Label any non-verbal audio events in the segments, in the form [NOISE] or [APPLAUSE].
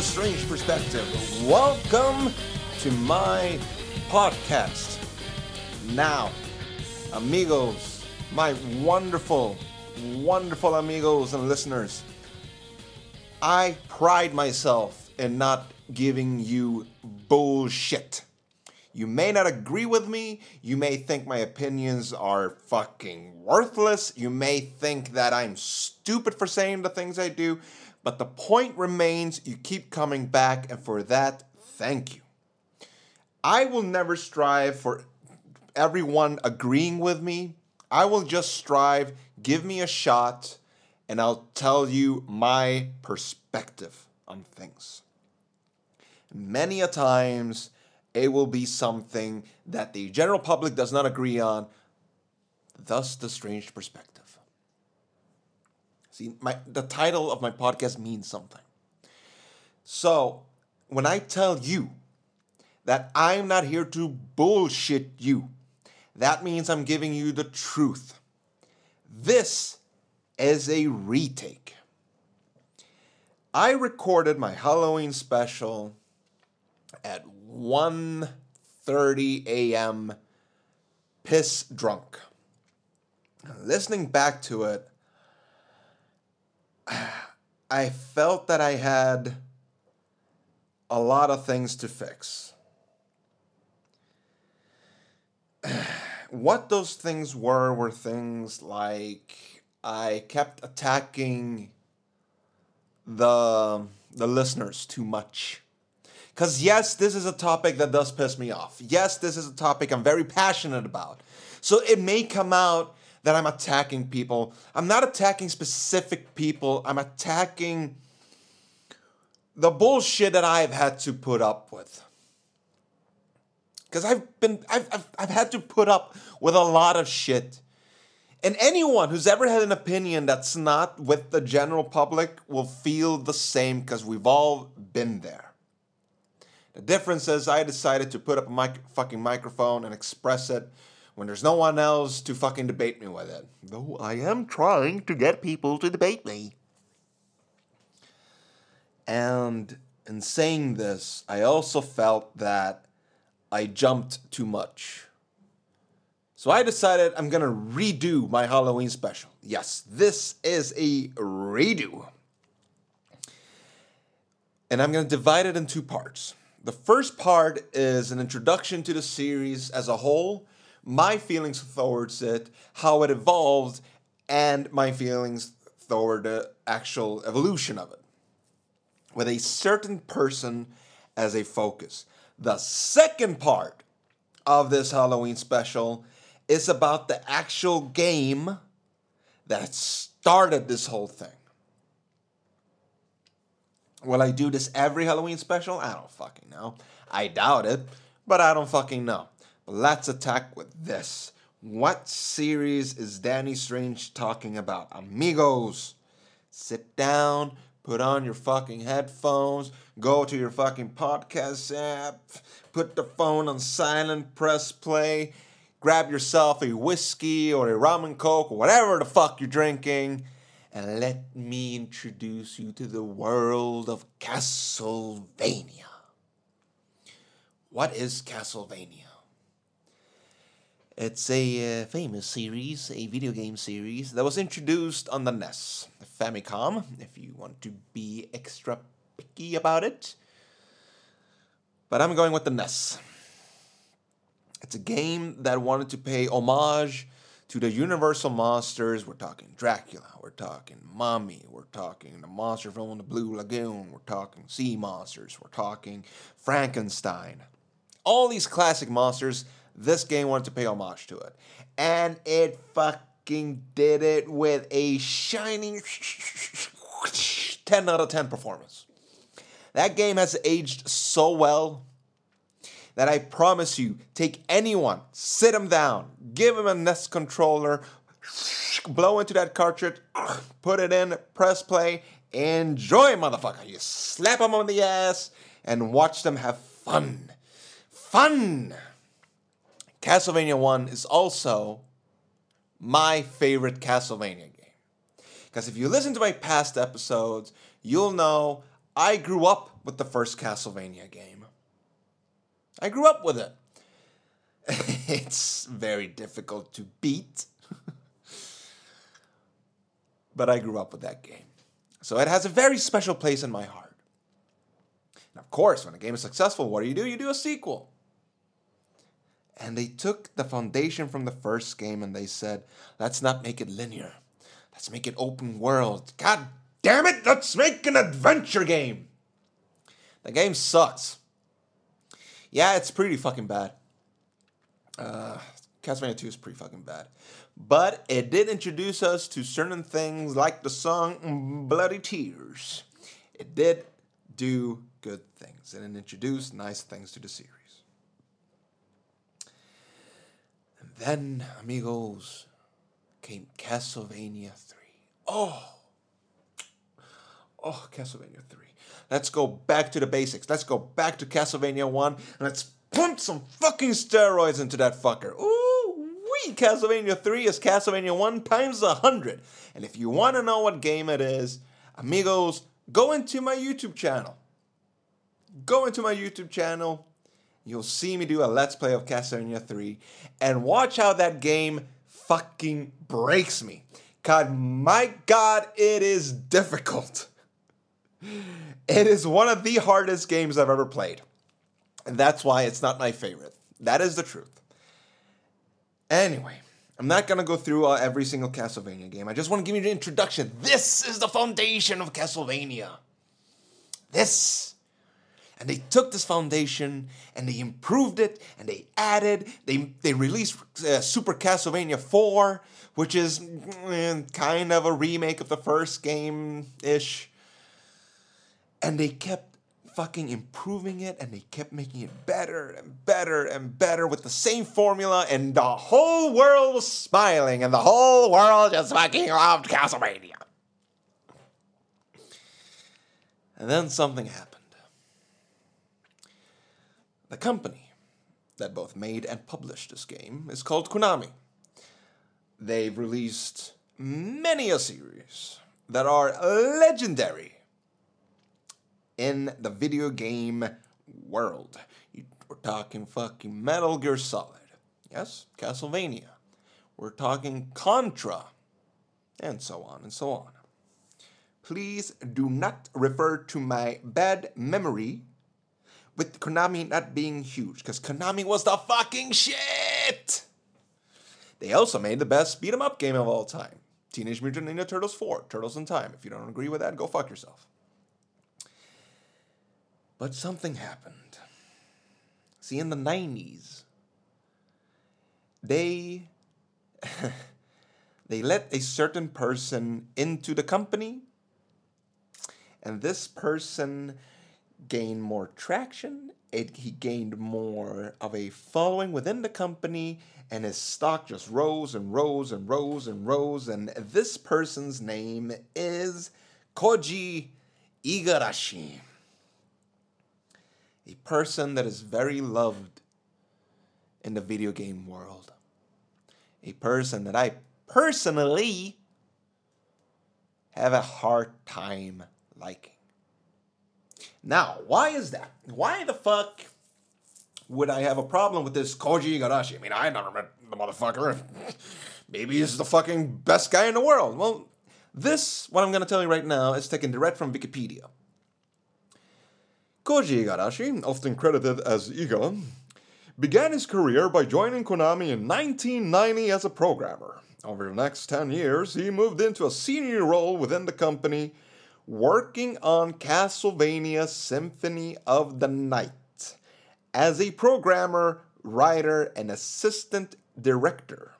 the Strange Perspective. Welcome to my podcast. Now, amigos, my wonderful, wonderful amigos and listeners, I pride myself in not giving you bullshit. You may not agree with me. You may think my opinions are fucking worthless. You may think that I'm stupid for saying the things I do. But the point remains you keep coming back, and for that, thank you. I will never strive for everyone agreeing with me. I will just strive, give me a shot, and I'll tell you my perspective on things. Many a times, it will be something that the general public does not agree on, thus, the strange perspective. See, my the title of my podcast means something. So, when I tell you that I'm not here to bullshit you, that means I'm giving you the truth. This is a retake. I recorded my Halloween special at 1:30 a.m. piss drunk. Listening back to it, I felt that I had a lot of things to fix. [SIGHS] What those things were were things like I kept attacking the the listeners too much. Cuz yes, this is a topic that does piss me off. Yes, this is a topic I'm very passionate about. So it may come out that I'm attacking people. I'm not attacking specific people. I'm attacking the bullshit that I've had to put up with. Because I've been, I've, I've, I've had to put up with a lot of shit. And anyone who's ever had an opinion that's not with the general public will feel the same because we've all been there. The difference is I decided to put up a mic- fucking microphone and express it when there's no one else to fucking debate me with it. Though I am trying to get people to debate me. And in saying this, I also felt that I jumped too much. So I decided I'm gonna redo my Halloween special. Yes, this is a redo. And I'm gonna divide it in two parts. The first part is an introduction to the series as a whole, my feelings towards it, how it evolved, and my feelings toward the actual evolution of it. With a certain person as a focus. The second part of this Halloween special is about the actual game that started this whole thing. Will I do this every Halloween special? I don't fucking know. I doubt it, but I don't fucking know. Let's attack with this. What series is Danny Strange talking about? Amigos, sit down, put on your fucking headphones, go to your fucking podcast app, put the phone on silent, press play, grab yourself a whiskey or a rum and coke or whatever the fuck you're drinking, and let me introduce you to the world of Castlevania. What is Castlevania? It's a uh, famous series, a video game series that was introduced on the NES, the Famicom, if you want to be extra picky about it. But I'm going with the NES. It's a game that wanted to pay homage to the Universal monsters. We're talking Dracula, we're talking Mummy, we're talking the monster from the Blue Lagoon, we're talking sea monsters, we're talking Frankenstein. All these classic monsters, this game wanted to pay homage to it. And it fucking did it with a shining [LAUGHS] 10 out of 10 performance. That game has aged so well that I promise you, take anyone, sit them down, give them a NES controller, [SNIFFS] blow into that cartridge, [SNIFFS] put it in, press play, enjoy, motherfucker. You slap them on the ass and watch them have fun. Fun! Castlevania 1 is also my favorite Castlevania game. Because if you listen to my past episodes, you'll know I grew up with the first Castlevania game. I grew up with it. [LAUGHS] it's very difficult to beat. [LAUGHS] but I grew up with that game. So it has a very special place in my heart. And of course, when a game is successful, what do you do? You do a sequel. And they took the foundation from the first game and they said, let's not make it linear. Let's make it open world. God damn it, let's make an adventure game. The game sucks. Yeah, it's pretty fucking bad. Uh, Castlevania 2 is pretty fucking bad. But it did introduce us to certain things like the song Bloody Tears. It did do good things and it introduced nice things to the series. And then, amigos, came Castlevania 3. Oh! Oh, Castlevania 3. Let's go back to the basics. Let's go back to Castlevania 1 and let's pump some fucking steroids into that fucker. Ooh, wee! Castlevania 3 is Castlevania 1 times 100. And if you want to know what game it is, amigos, go into my YouTube channel. Go into my YouTube channel. You'll see me do a Let's Play of Castlevania 3 and watch how that game fucking breaks me. God, my God, it is difficult. [LAUGHS] It is one of the hardest games I've ever played. And that's why it's not my favorite. That is the truth. Anyway, I'm not going to go through uh, every single Castlevania game. I just want to give you an introduction. This is the foundation of Castlevania. This. And they took this foundation and they improved it and they added, they, they released uh, Super Castlevania 4, which is mm, kind of a remake of the first game ish. And they kept fucking improving it and they kept making it better and better and better with the same formula and the whole world was smiling and the whole world just fucking loved Castlevania. And then something happened. The company that both made and published this game is called Konami. They've released many a series that are legendary in the video game world. We're talking fucking Metal Gear Solid. Yes, Castlevania. We're talking Contra. And so on and so on. Please do not refer to my bad memory with Konami not being huge, because Konami was the fucking shit! They also made the best beat 'em up game of all time Teenage Mutant Ninja Turtles 4, Turtles in Time. If you don't agree with that, go fuck yourself. But something happened. See, in the 90s, they [LAUGHS] they let a certain person into the company and this person gained more traction it, he gained more of a following within the company and his stock just rose and rose and rose and rose and this person's name is koji igarashi a person that is very loved in the video game world. A person that I personally have a hard time liking. Now, why is that? Why the fuck would I have a problem with this Koji Igarashi? I mean, I never met the motherfucker. [LAUGHS] Maybe he's the fucking best guy in the world. Well, this, what I'm going to tell you right now, is taken direct from Wikipedia. Koji Igarashi, often credited as Iga, began his career by joining Konami in 1990 as a programmer. Over the next 10 years, he moved into a senior role within the company, working on Castlevania Symphony of the Night as a programmer, writer, and assistant director.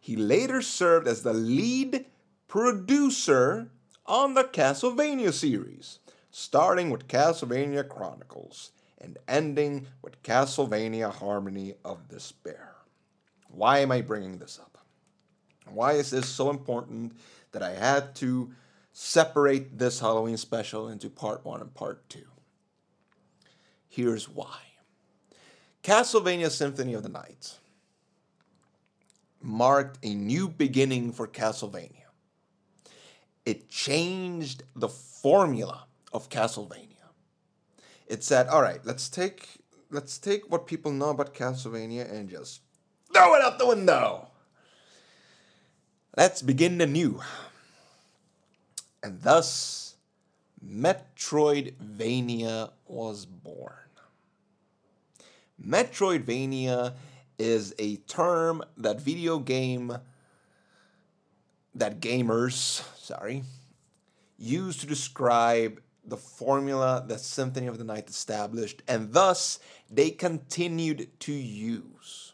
He later served as the lead producer on the Castlevania series starting with Castlevania Chronicles and ending with Castlevania Harmony of Despair. Why am I bringing this up? Why is this so important that I had to separate this Halloween special into part one and part two? Here's why Castlevania Symphony of the Night marked a new beginning for Castlevania. It changed the formula of Castlevania. It said, "All right, let's take let's take what people know about Castlevania and just throw it out the window. Let's begin anew." And thus Metroidvania was born. Metroidvania is a term that video game that gamers, sorry, use to describe the formula that Symphony of the Night established, and thus they continued to use.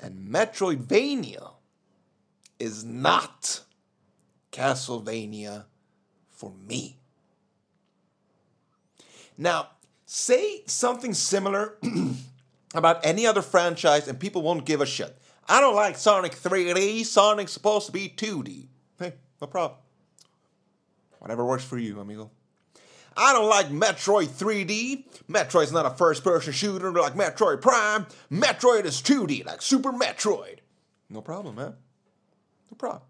And Metroidvania is not Castlevania for me. Now, say something similar [CLEARS THROAT] about any other franchise and people won't give a shit. I don't like Sonic 3D. Sonic's supposed to be 2D. Hey, no problem. Whatever works for you, amigo. I don't like Metroid 3D. Metroid's not a first person shooter like Metroid Prime. Metroid is 2D, like Super Metroid. No problem, man. No problem.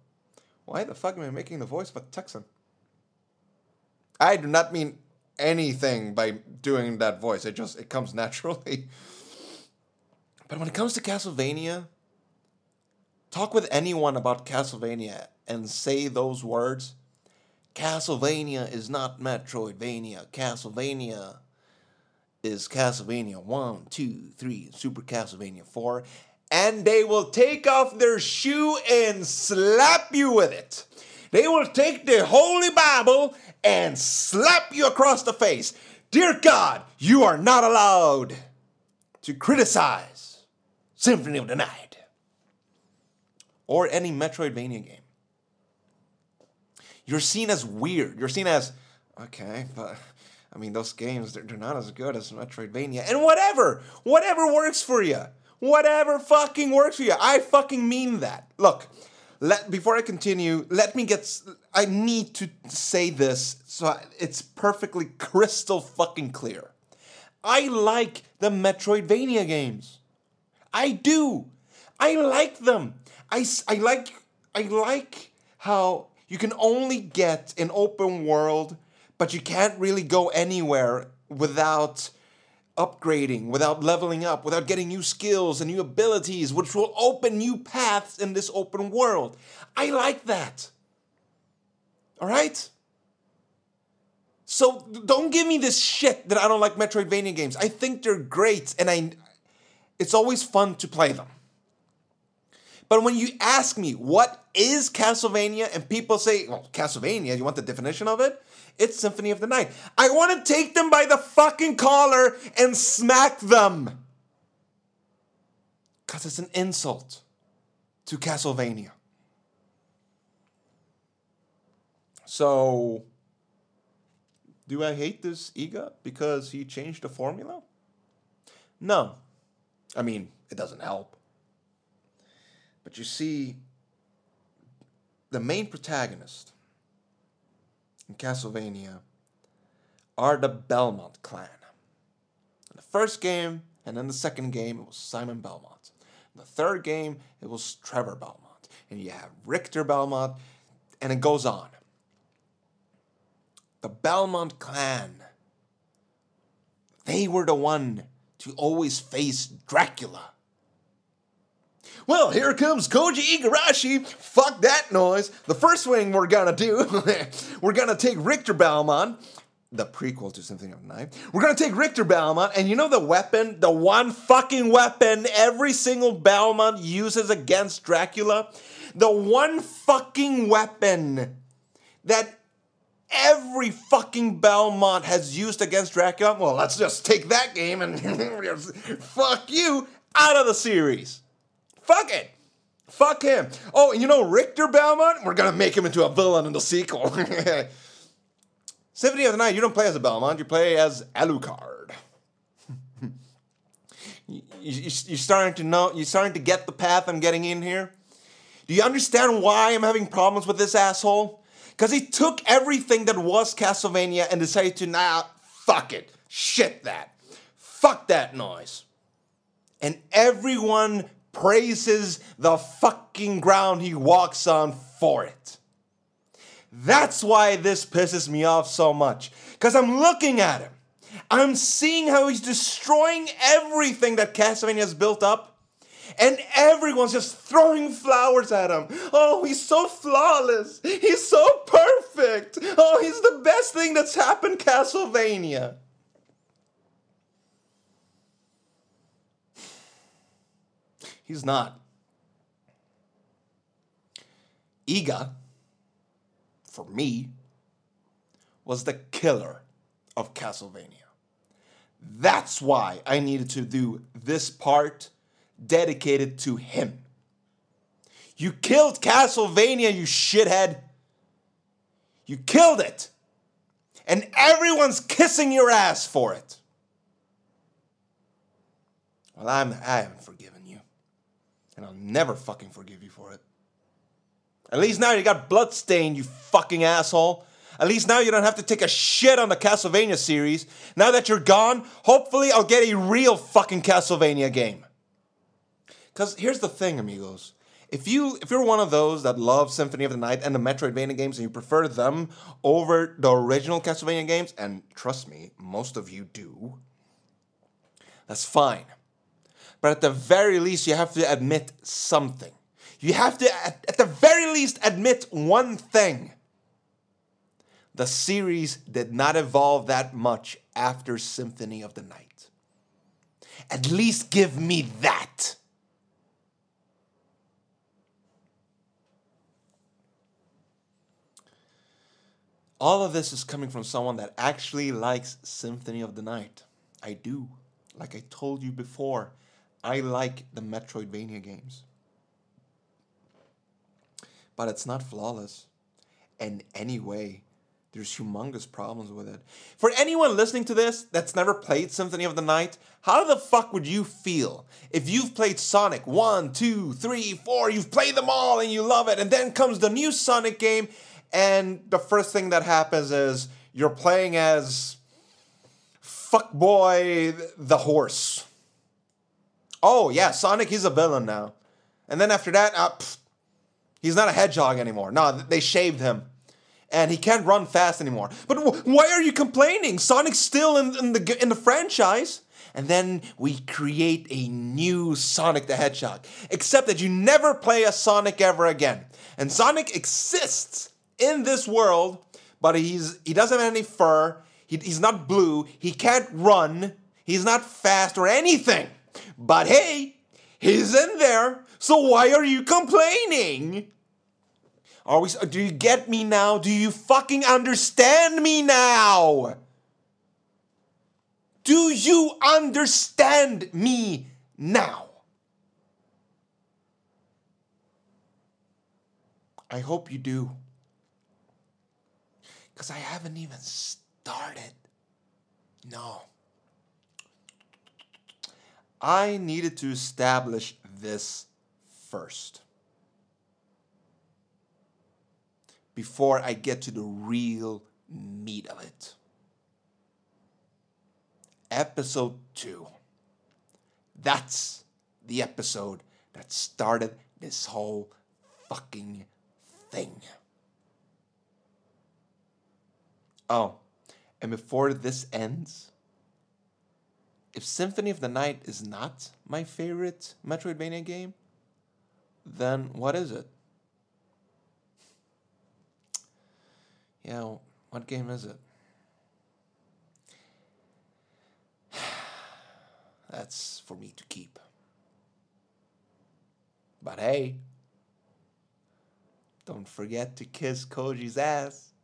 Why the fuck am I making the voice of a Texan? I do not mean anything by doing that voice. It just it comes [LAUGHS] naturally. But when it comes to Castlevania, talk with anyone about Castlevania and say those words. Castlevania is not Metroidvania. Castlevania is Castlevania 1, 2, 3, Super Castlevania 4. And they will take off their shoe and slap you with it. They will take the Holy Bible and slap you across the face. Dear God, you are not allowed to criticize Symphony of the Night or any Metroidvania game. You're seen as weird. You're seen as, okay, but I mean, those games, they're, they're not as good as Metroidvania. And whatever, whatever works for you. Whatever fucking works for you. I fucking mean that. Look, let before I continue, let me get. I need to say this so it's perfectly crystal fucking clear. I like the Metroidvania games. I do. I like them. I, I like I like how you can only get an open world, but you can't really go anywhere without upgrading, without leveling up, without getting new skills and new abilities, which will open new paths in this open world. I like that. All right? So don't give me this shit that I don't like Metroidvania games. I think they're great and I it's always fun to play them. But when you ask me what is Castlevania and people say, well, Castlevania, you want the definition of it? It's Symphony of the Night. I want to take them by the fucking collar and smack them. Because it's an insult to Castlevania. So, do I hate this Iga because he changed the formula? No. I mean, it doesn't help. But you see, the main protagonist in Castlevania are the Belmont clan. In the first game and then the second game, it was Simon Belmont. In the third game, it was Trevor Belmont. And you have Richter Belmont, and it goes on. The Belmont clan, they were the one to always face Dracula well, here comes Koji Igarashi. Fuck that noise. The first thing we're gonna do, [LAUGHS] we're gonna take Richter Belmont, the prequel to Symphony of the Night. We're gonna take Richter Belmont, and you know the weapon, the one fucking weapon every single Belmont uses against Dracula? The one fucking weapon that every fucking Belmont has used against Dracula. Well, let's just take that game and [LAUGHS] fuck you out of the series. Fuck it. Fuck him. Oh, and you know Richter Belmont? We're gonna make him into a villain in the sequel. [LAUGHS] Symphony of the Night, you don't play as a Belmont, you play as Alucard. you, you, you're starting to know, you're starting to get the path I'm getting in here? Do you understand why I'm having problems with this asshole? Because he took everything that was Castlevania and decided to, nah, fuck it. Shit that. Fuck that noise. And everyone praises the fucking ground he walks on for it. That's why this pisses me off so much. Because I'm looking at him. I'm seeing how he's destroying everything that Castlevania has built up. And everyone's just throwing flowers at him. Oh, he's so flawless. He's so perfect. Oh, he's the best thing that's happened Castlevania. He's not. Iga, for me, was the killer of Castlevania. That's why I needed to do this part dedicated to him. You killed Castlevania, you shithead. You killed it. And everyone's kissing your ass for it. Well, I'm, I haven't forgiven. And I'll never fucking forgive you for it. At least now you got bloodstained, you fucking asshole. At least now you don't have to take a shit on the Castlevania series. Now that you're gone, hopefully I'll get a real fucking Castlevania game. Cause here's the thing, amigos. If you if you're one of those that love Symphony of the Night and the Metroidvania games and you prefer them over the original Castlevania games, and trust me, most of you do, that's fine. But at the very least, you have to admit something. You have to, at, at the very least, admit one thing. The series did not evolve that much after Symphony of the Night. At least give me that. All of this is coming from someone that actually likes Symphony of the Night. I do. Like I told you before, I like the Metroidvania games. But it's not flawless in any way. There's humongous problems with it. For anyone listening to this that's never played Symphony of the Night, how the fuck would you feel if you've played Sonic 1, 2, 3, 4, you've played them all and you love it, and then comes the new Sonic game, and the first thing that happens is you're playing as fuckboy the horse. Oh, yeah, Sonic, he's a villain now. And then after that, uh, pff, he's not a hedgehog anymore. No, they shaved him and he can't run fast anymore. But why are you complaining? Sonic's still in, in, the in the franchise. And then we create a new Sonic the Hedgehog, except that you never play a Sonic ever again. And Sonic exists in this world, but he's he doesn't have any fur. He, he's not blue. He can't run. He's not fast or anything. But hey, he's in there. So why are you complaining? Are we? Do you get me now? Do you fucking understand me now? Do you understand me now? I hope you do. Because I haven't even started. No. I needed to establish this first. before I get to the real meat of it. Episode 2. That's the episode that started this whole fucking thing. Oh, and before this ends, if Symphony of the Night is not my favorite Metroidvania game, then what is it? Yeah, what game is it? [SIGHS] That's for me to keep. But hey, don't forget to kiss Koji's ass.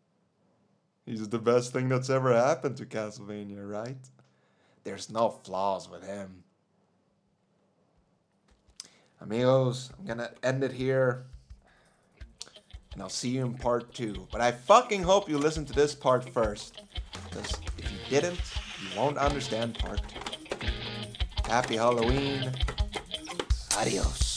He's the best thing that's ever happened to Castlevania, right? There's no flaws with him. Amigos, I'm gonna end it here and I'll see you in part two. But I fucking hope you listen to this part first, because if you didn't, you won't understand part two. Happy Halloween. Adios.